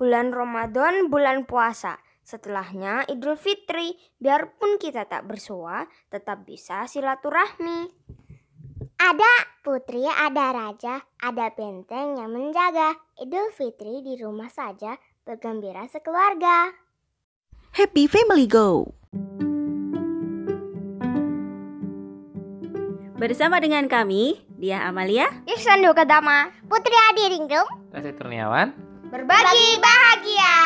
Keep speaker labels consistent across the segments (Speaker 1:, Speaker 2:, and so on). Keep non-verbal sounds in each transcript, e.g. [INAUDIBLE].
Speaker 1: Bulan Ramadan, bulan puasa. Setelahnya Idul Fitri. Biarpun kita tak bersua, tetap bisa silaturahmi.
Speaker 2: Ada putri, ada raja, ada benteng yang menjaga. Idul Fitri di rumah saja, bergembira sekeluarga.
Speaker 3: Happy Family Go! Bersama dengan kami, Dia Amalia,
Speaker 1: Ihsan Dama.
Speaker 2: Putri Adi Ringrum,
Speaker 4: Rasa Kurniawan.
Speaker 1: Berbagi bahagia.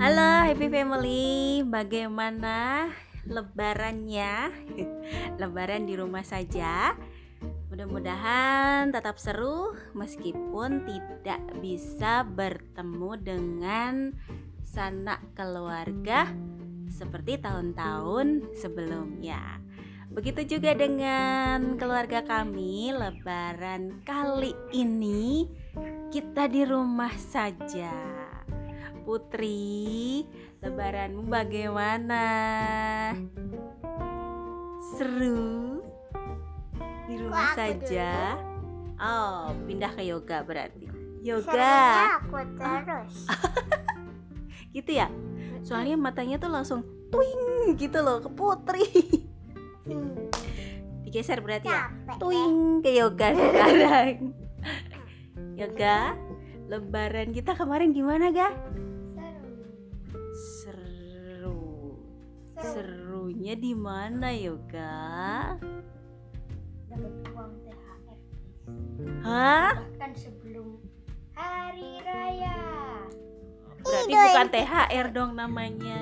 Speaker 3: Halo Happy Family, bagaimana lebarannya? [LAUGHS] Lebaran di rumah saja. Mudah-mudahan tetap seru meskipun tidak bisa bertemu dengan sanak keluarga seperti tahun-tahun sebelumnya. Begitu juga dengan keluarga kami, lebaran kali ini kita di rumah saja. Putri, lebaranmu bagaimana? Seru? Di rumah saja? Oh, pindah ke yoga berarti.
Speaker 2: Serunya
Speaker 3: Yoga.
Speaker 2: aku terus. [LAUGHS]
Speaker 3: Gitu ya? Soalnya matanya tuh langsung twing gitu loh ke Putri.
Speaker 2: Hmm, [LAUGHS]
Speaker 3: Digeser berarti ya?
Speaker 2: deh.
Speaker 3: Twing ke yoga sekarang. [LAUGHS] yoga, lebaran kita kemarin gimana, Ga? Seru. Serunya di mana, Yoga?
Speaker 1: Dapat uang THR.
Speaker 3: Hah?
Speaker 1: Bahkan sebelum hari raya.
Speaker 3: Berarti bukan THR dong namanya.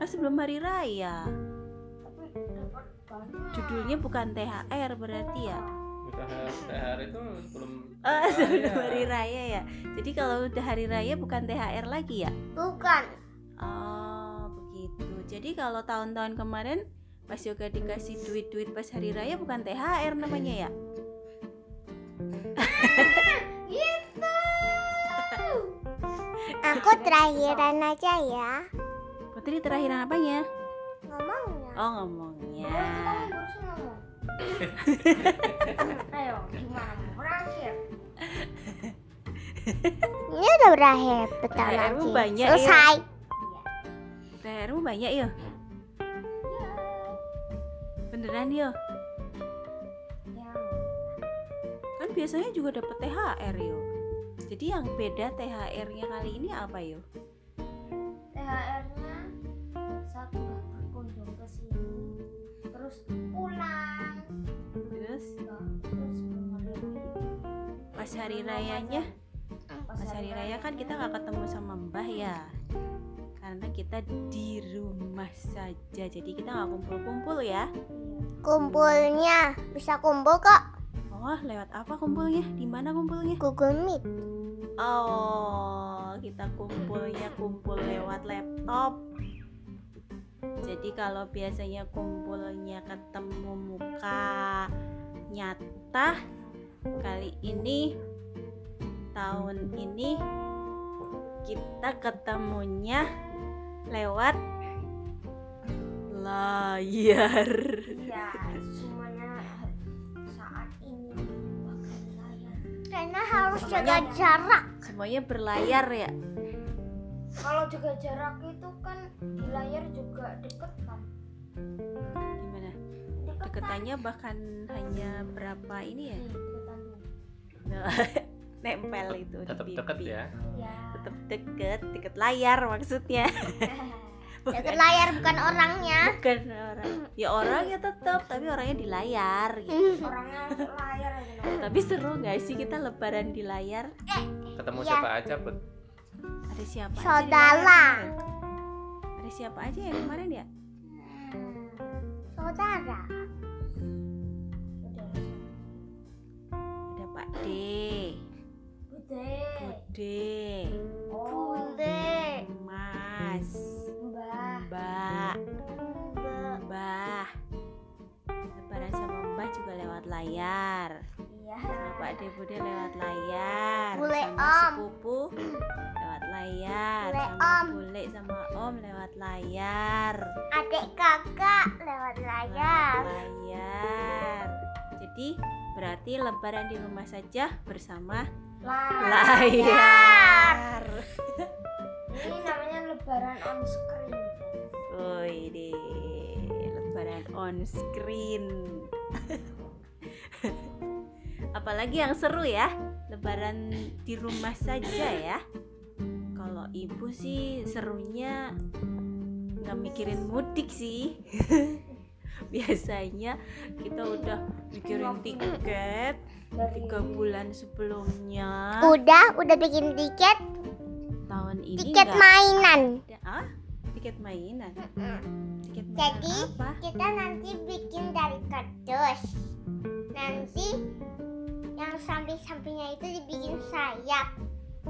Speaker 3: Kan sebelum hari raya. Judulnya bukan THR berarti ya.
Speaker 4: THR itu sebelum [LAUGHS]
Speaker 3: Oh, sebelum hari raya ya. Jadi kalau udah hari raya bukan THR lagi ya?
Speaker 2: Bukan.
Speaker 3: Oh, begitu. Jadi kalau tahun-tahun kemarin pas Yoga dikasih duit-duit pas hari raya bukan THR namanya ya?
Speaker 2: Aku terakhiran aja ya.
Speaker 3: Putri terakhiran apanya?
Speaker 2: Ngomongnya.
Speaker 3: Oh, ngomongnya. [LAUGHS]
Speaker 1: Ayo, gimana berakhir?
Speaker 2: Ini udah berakhir bentar lagi.
Speaker 3: banyak,
Speaker 2: Selesai.
Speaker 3: THR-mu banyak ya? Beneran ya? Kan biasanya juga dapat THR yo. Jadi yang beda THR-nya kali ini apa yo?
Speaker 1: THR-nya satu berkunjung ke sini, terus pulang.
Speaker 3: Terus
Speaker 1: Nah, terus
Speaker 3: pas hari rayanya, pas hari raya kan kita nggak ketemu sama Mbah ya. Karena kita di rumah saja, jadi kita nggak kumpul-kumpul ya.
Speaker 2: Kumpulnya bisa kumpul kok.
Speaker 3: Oh, lewat apa kumpulnya? Di mana kumpulnya?
Speaker 2: Google Meet.
Speaker 3: Oh, kita kumpulnya kumpul lewat laptop. Jadi kalau biasanya kumpulnya ketemu muka nyata, kali ini tahun ini kita ketemunya lewat layar.
Speaker 1: Ya,
Speaker 2: Karena harus
Speaker 3: Makanya-
Speaker 2: jaga jarak.
Speaker 3: Semuanya berlayar ya.
Speaker 1: Kalau juga jarak itu kan di layar juga deket kan?
Speaker 3: Gimana?
Speaker 1: Deket kan?
Speaker 3: Deketannya bahkan hanya berapa ini ya?
Speaker 1: Deketan [LAUGHS]
Speaker 3: nempel itu
Speaker 4: tetap deket ya.
Speaker 1: Ya.
Speaker 3: tetap deket deket layar maksudnya [LAUGHS] [LAUGHS]
Speaker 2: Jaga layar bukan orangnya.
Speaker 3: bukan orang ya orangnya tetap tapi orangnya di layar gitu. [LAUGHS]
Speaker 1: Orangnya layar aja
Speaker 3: tapi seru nggak sih kita lebaran di layar
Speaker 4: Ketemu
Speaker 2: Iya.
Speaker 4: siapa aja, Put?
Speaker 3: ada siapa
Speaker 2: Saudara.
Speaker 3: ada siapa aja yang kemarin ya
Speaker 2: Saudara.
Speaker 3: Ada Pak D
Speaker 1: Bude.
Speaker 3: Bude juga lewat layar
Speaker 1: Iya.
Speaker 3: Sama Pak De Bude lewat layar
Speaker 2: Bule
Speaker 3: sama
Speaker 2: Om.
Speaker 3: sepupu lewat layar layar
Speaker 2: Bule
Speaker 3: sama
Speaker 2: Om.
Speaker 3: bule sama om lewat layar
Speaker 2: Adik kakak lewat layar.
Speaker 3: Lewat layar jadi berarti lebaran di rumah saja bersama layar
Speaker 1: Ini namanya lebaran on screen.
Speaker 3: Woi deh lebaran on screen [LAUGHS] apalagi yang seru ya lebaran di rumah saja ya. Kalau ibu sih serunya nggak mikirin mudik sih. [LAUGHS] Biasanya kita udah mikirin tiket tiga bulan sebelumnya.
Speaker 2: Udah, udah bikin tiket,
Speaker 3: tahun ini
Speaker 2: tiket mainan.
Speaker 3: ada. Ah tiket mainan tiket mainan
Speaker 2: Jadi
Speaker 3: apa
Speaker 2: kita nanti bikin dari kardus. Nanti yang samping-sampingnya itu dibikin sayap.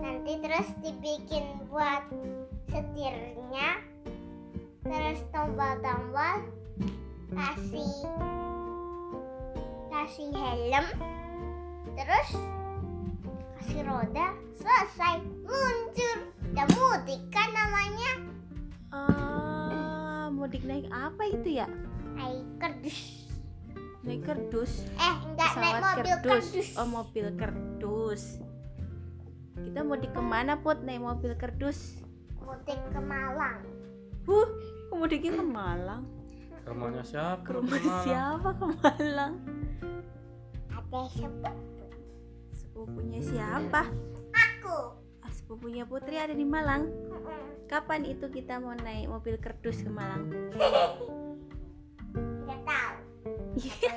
Speaker 2: Nanti terus dibikin buat setirnya. Terus tombol-tombol kasih kasih helm. Terus kasih roda. Selesai. Luncur. Udah mudik kan namanya.
Speaker 3: Ah, mudik naik apa itu ya?
Speaker 2: Hai kardus.
Speaker 3: Naik kerdus.
Speaker 2: Eh, enggak naik
Speaker 3: Pesawat
Speaker 2: mobil
Speaker 3: kerdus.
Speaker 2: kardus.
Speaker 3: Oh, mobil kerdus. Kita mudik ke mana, Put? Naik mobil kerdus.
Speaker 2: Mudik ke Malang.
Speaker 3: Huh, mudiknya ke Malang?
Speaker 4: Ke rumahnya siapa?
Speaker 3: Ke rumah
Speaker 4: Ke Malang.
Speaker 3: siapa ke Malang?
Speaker 2: Ada sebut
Speaker 3: Sepupunya siapa?
Speaker 2: aku.
Speaker 3: Sepupunya Putri ada di Malang. Kapan itu kita mau naik mobil kerdus ke Malang?
Speaker 2: Enggak tahu.
Speaker 3: Iya.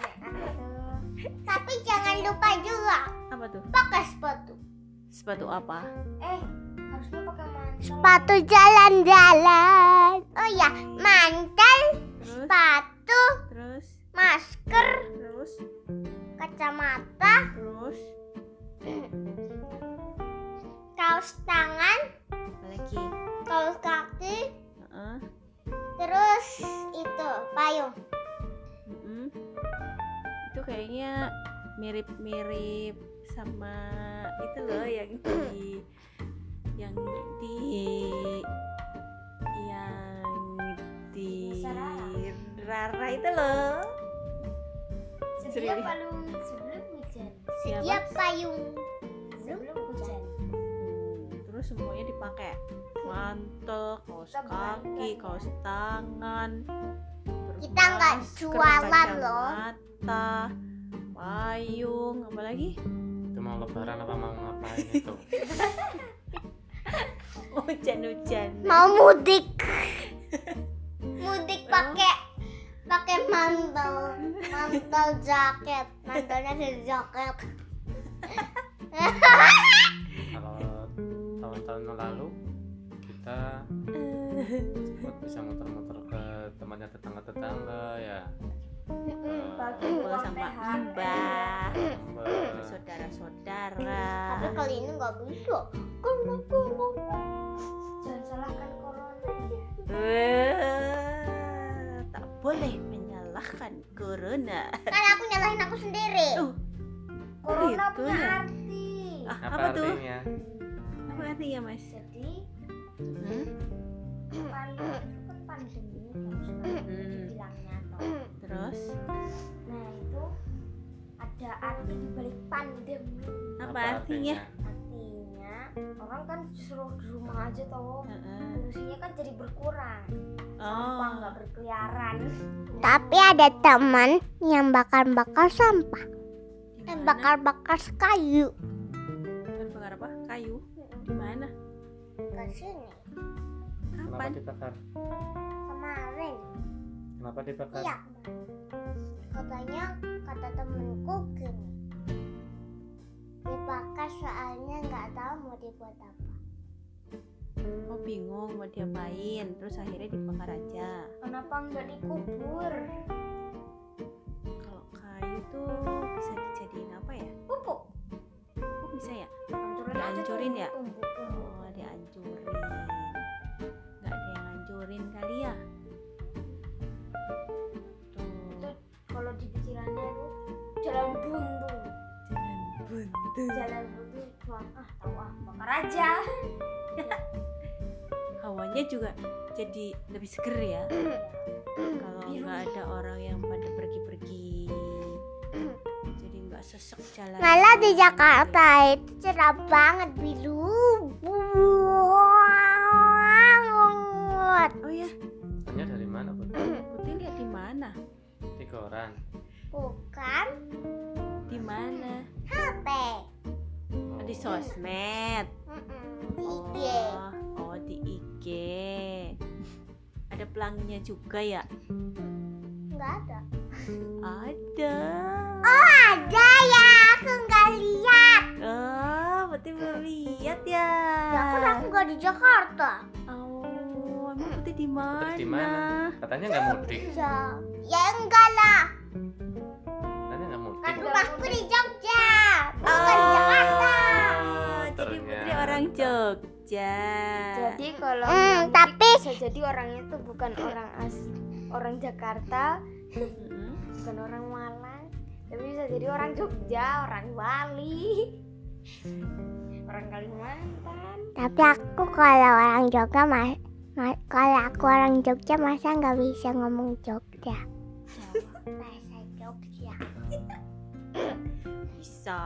Speaker 3: [LAUGHS]
Speaker 2: Tapi jangan lupa juga
Speaker 3: Apa tuh?
Speaker 2: pakai sepatu.
Speaker 3: Sepatu apa?
Speaker 1: Eh, harusnya pakai mantel.
Speaker 2: Sepatu jalan-jalan. Oh ya, mantel,
Speaker 3: Terus,
Speaker 2: sepatu,
Speaker 3: terus,
Speaker 2: masker,
Speaker 3: terus,
Speaker 2: kacamata,
Speaker 3: terus. [CLEARS THROAT]
Speaker 2: kaos tangan,
Speaker 3: Apa lagi?
Speaker 2: kaos kaki,
Speaker 3: Heeh.
Speaker 2: terus itu payung.
Speaker 3: Mm-mm. Itu kayaknya mirip-mirip sama itu loh yang di yang di yang di Rara itu loh.
Speaker 1: Sedia
Speaker 3: Serius.
Speaker 1: palung sebelum hujan.
Speaker 2: Dia payung.
Speaker 1: Sebelum hujan.
Speaker 3: Terus semuanya dipakai mantel, kaos kaki, kaos tangan.
Speaker 2: Kita nggak jualan loh.
Speaker 3: kacamata, payung, apa lagi?
Speaker 4: Itu mau lebaran apa mau ngapain [LAUGHS] itu?
Speaker 3: Hujan-hujan.
Speaker 2: Mau mudik. [LAUGHS] mudik pakai pakai mantel, mantel jaket, mantelnya dari jaket. [LAUGHS]
Speaker 4: Tahun-tahun lalu kita sempat bisa muter-muter ke tempatnya tetangga-tetangga ya.
Speaker 1: Bagi
Speaker 3: Kumpul sama mbah,
Speaker 4: Mbak.
Speaker 3: saudara-saudara.
Speaker 2: Tapi kali ini nggak bisa. Kenapa?
Speaker 1: Jangan salahkan corona ya.
Speaker 3: Eh, tak boleh menyalahkan corona.
Speaker 2: Kan aku nyalahin aku sendiri.
Speaker 3: Oh,
Speaker 1: Corona
Speaker 3: gitu
Speaker 1: punya
Speaker 3: ya?
Speaker 1: arti.
Speaker 3: Ah,
Speaker 4: Apa,
Speaker 3: apa tuh? Apa artinya, Mas?
Speaker 1: Jadi
Speaker 3: Hmm?
Speaker 1: pandemi itu kan pandemi
Speaker 3: Hmm.
Speaker 1: bilangnya toh.
Speaker 3: Terus
Speaker 1: Nah itu ada arti di balik pandemi.
Speaker 3: apa artinya?
Speaker 1: Artinya orang kan disuruh di rumah aja toh.
Speaker 3: Heeh.
Speaker 1: Polusinya kan jadi berkurang. Sampah nggak
Speaker 3: Oh,
Speaker 1: berkeliaran.
Speaker 2: Tapi ada teman yang bakar-bakar sampah, eh, bakar-bakar kayu. Ke sini
Speaker 4: Kenapa
Speaker 3: Kapan?
Speaker 4: dibakar?
Speaker 2: kemarin.
Speaker 4: Kenapa dibakar?
Speaker 2: Iya. Katanya kata temenku gini. Dibakar soalnya nggak tahu mau dibuat apa.
Speaker 3: Oh bingung mau diapain Terus akhirnya dibakar aja
Speaker 1: Kenapa nggak dikubur?
Speaker 3: Kalau kayu tuh bisa dijadiin apa ya?
Speaker 1: Pupuk.
Speaker 3: Kok bisa ya?
Speaker 1: Hancurin
Speaker 3: ya? Hawanya juga jadi lebih seger ya. Kalau nggak ada orang yang pada pergi-pergi jadi nggak sesek jalan.
Speaker 2: Malah di Jakarta itu cerah banget biru banget.
Speaker 3: oh ya
Speaker 4: Tanya dari mana put
Speaker 3: putih lihat di mana?
Speaker 4: Di koran.
Speaker 2: Bukan.
Speaker 3: Di mana?
Speaker 2: HP.
Speaker 3: di sosmed. Oh di IG ada pelanginya juga ya?
Speaker 2: Enggak ada.
Speaker 3: ada.
Speaker 2: Oh ada ya, aku nggak lihat.
Speaker 3: oh putih belum lihat ya.
Speaker 2: Ya kan aku nggak di Jakarta.
Speaker 3: oh emang putih di mana
Speaker 4: di mana? katanya nggak mudik.
Speaker 2: Ya, ya enggak lah.
Speaker 4: katanya nggak mudik.
Speaker 2: Kan rumahku di Jogja,
Speaker 3: Jogja
Speaker 1: Jadi kalau
Speaker 2: Hmm,
Speaker 1: mudik
Speaker 2: tapi-
Speaker 1: bisa jadi orangnya tuh bukan orang asli orang Jakarta, bukan orang Malang, tapi bisa jadi orang Jogja, orang Bali, orang Kalimantan.
Speaker 2: Tapi aku kalau orang Jogja mas, ma- kalau aku orang Jogja masa nggak bisa ngomong Jogja. Bahasa Jogja.
Speaker 3: bisa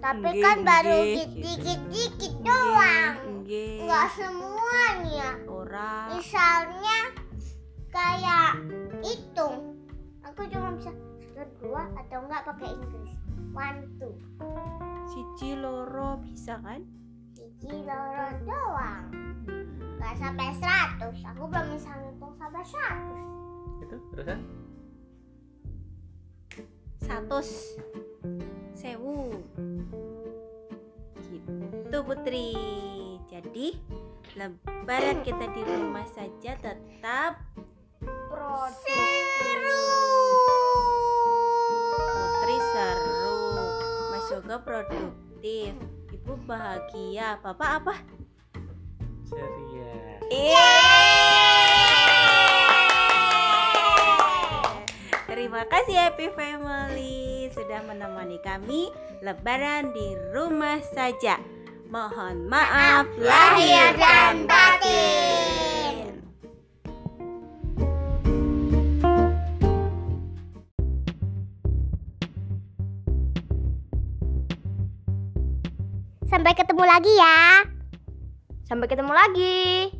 Speaker 2: Tapi
Speaker 3: Nggih,
Speaker 2: kan baru dikit-dikit doang.
Speaker 3: Nggih.
Speaker 2: Nggak semuanya. Misalnya kayak hitung. Aku cuma bisa satu dua atau enggak pakai Inggris. One two.
Speaker 3: siji loro bisa kan
Speaker 2: Siji loro doang. Nggak sampai seratus. Aku belum bisa ngitung sampai seratus.
Speaker 4: itu terusan
Speaker 3: satu sewu. Gitu putri. Jadi lebaran kita di rumah saja tetap putri seru mas yoga produktif. Ibu bahagia. Bapak apa?
Speaker 4: Ceria
Speaker 3: Terima kasih Happy Family. Sudah menemani kami lebaran di rumah saja. Mohon maaf lahir dan batin.
Speaker 2: Sampai ketemu lagi ya.
Speaker 1: Sampai ketemu lagi.